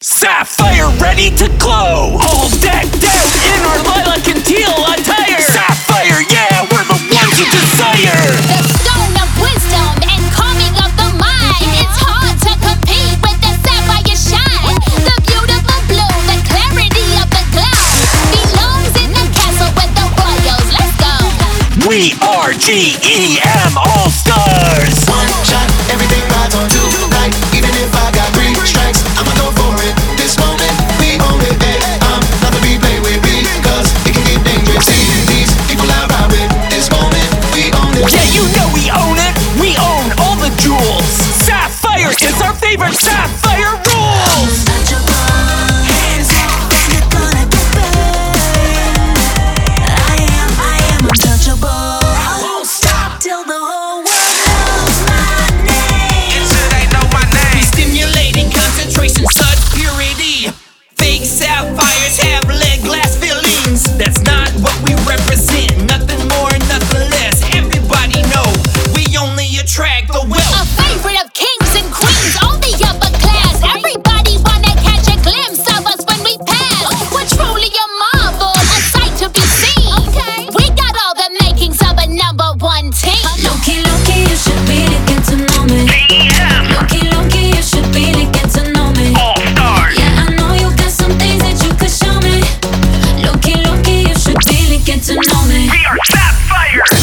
Sapphire ready to glow, all decked out in our lilac and teal attire. Sapphire, yeah, we're the ones you desire. The stone of wisdom and calming of the mind. It's hard to compete with the sapphire shine. The beautiful blue, the clarity of the glow. Belongs in the castle with the royals. Let's go. We are GEM All Stars. One shot, everything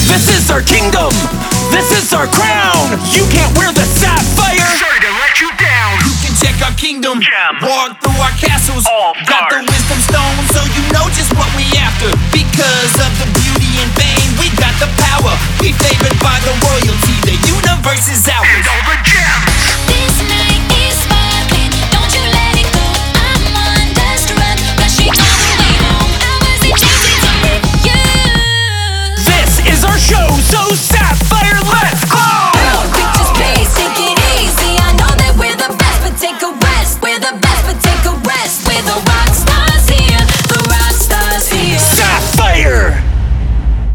This is our kingdom. This is our crown. You can't wear the sapphire. Sure to let you down. You can check our kingdom, Gem. walk through our castles. All Got the wisdom stone, so you know just what we after. Because of the beauty and fame, we got the power. We favored by the royalty. The universe is